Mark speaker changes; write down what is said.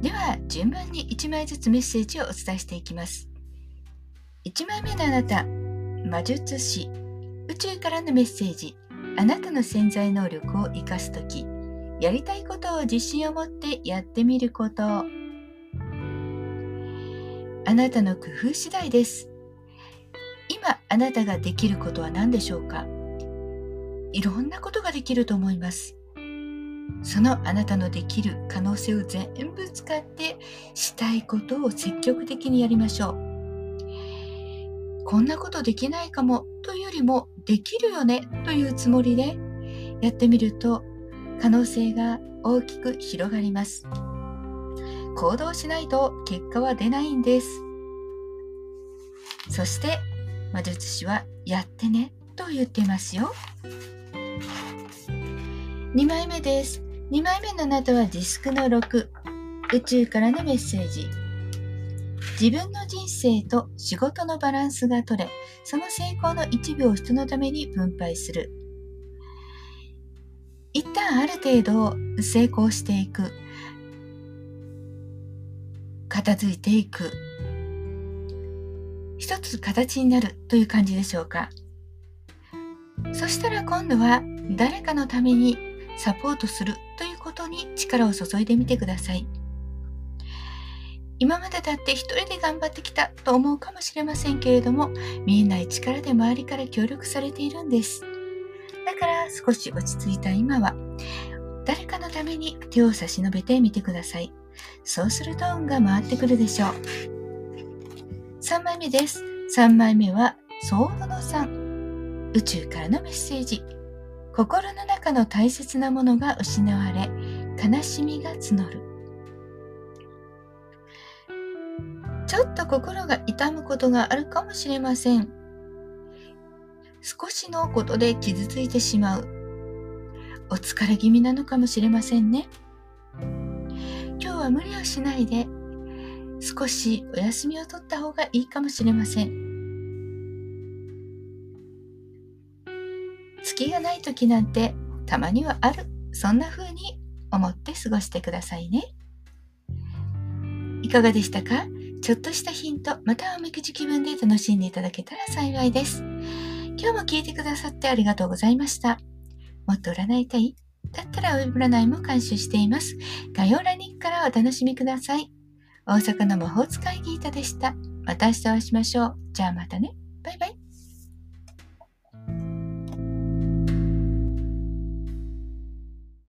Speaker 1: では順番に1枚ずつメッセージをお伝えしていきます。1枚目のあなた魔術師。宇宙からのメッセージ。あなたの潜在能力を生かす時やりたいことを自信を持ってやってみること。あなたの工夫次第です。今あなたができることは何でしょうか？いろんなことができると思います。そのあなたのできる可能性を全部使ってしたいことを積極的にやりましょう。こんなことできないかもというよりもできるよねというつもりでやってみると可能性が大きく広がります。行動しないと結果は出ないんです。そして魔術師はやってねと言ってますよ。2枚目です。2枚目のあなたはディスクの6宇宙からのメッセージ。自分の人生と仕事のバランスが取れ。その成功の一部を人のために分配する。一旦ある程度成功していく。片付いていく。一つ形になる。という感じでしょうか。そしたら今度は誰かのためにサポートするということに力を注いでみてください。今までだって一人で頑張ってきたと思うかもしれませんけれども、見えない力で周りから協力されているんです。だから少し落ち着いた今は、誰かのために手を差し伸べてみてください。そうすると運が回ってくるでしょう。3枚目です。3枚目は、ソードの3。宇宙からのメッセージ。心の中の大切なものが失われ悲しみが募る。ちょっと心が痛むことがあるかもしれません。少しのことで傷ついてしまう。お疲れ気味なのかもしれませんね。今日は無理をしないで少しお休みを取った方がいいかもしれません。隙がない時なんてたまにはある。そんな風に思って過ごしてくださいね。いかがでしたか？ちょっとしたヒントまたはおみくじ気分で楽しんでいただけたら幸いです。今日も聞いてくださってありがとうございました。もっと占いたい？だったらウェブ占いも監修しています。概要欄にからお楽しみください。大阪の魔法使いギータでした。また明日お会いしましょう。じゃあまたね。バイ。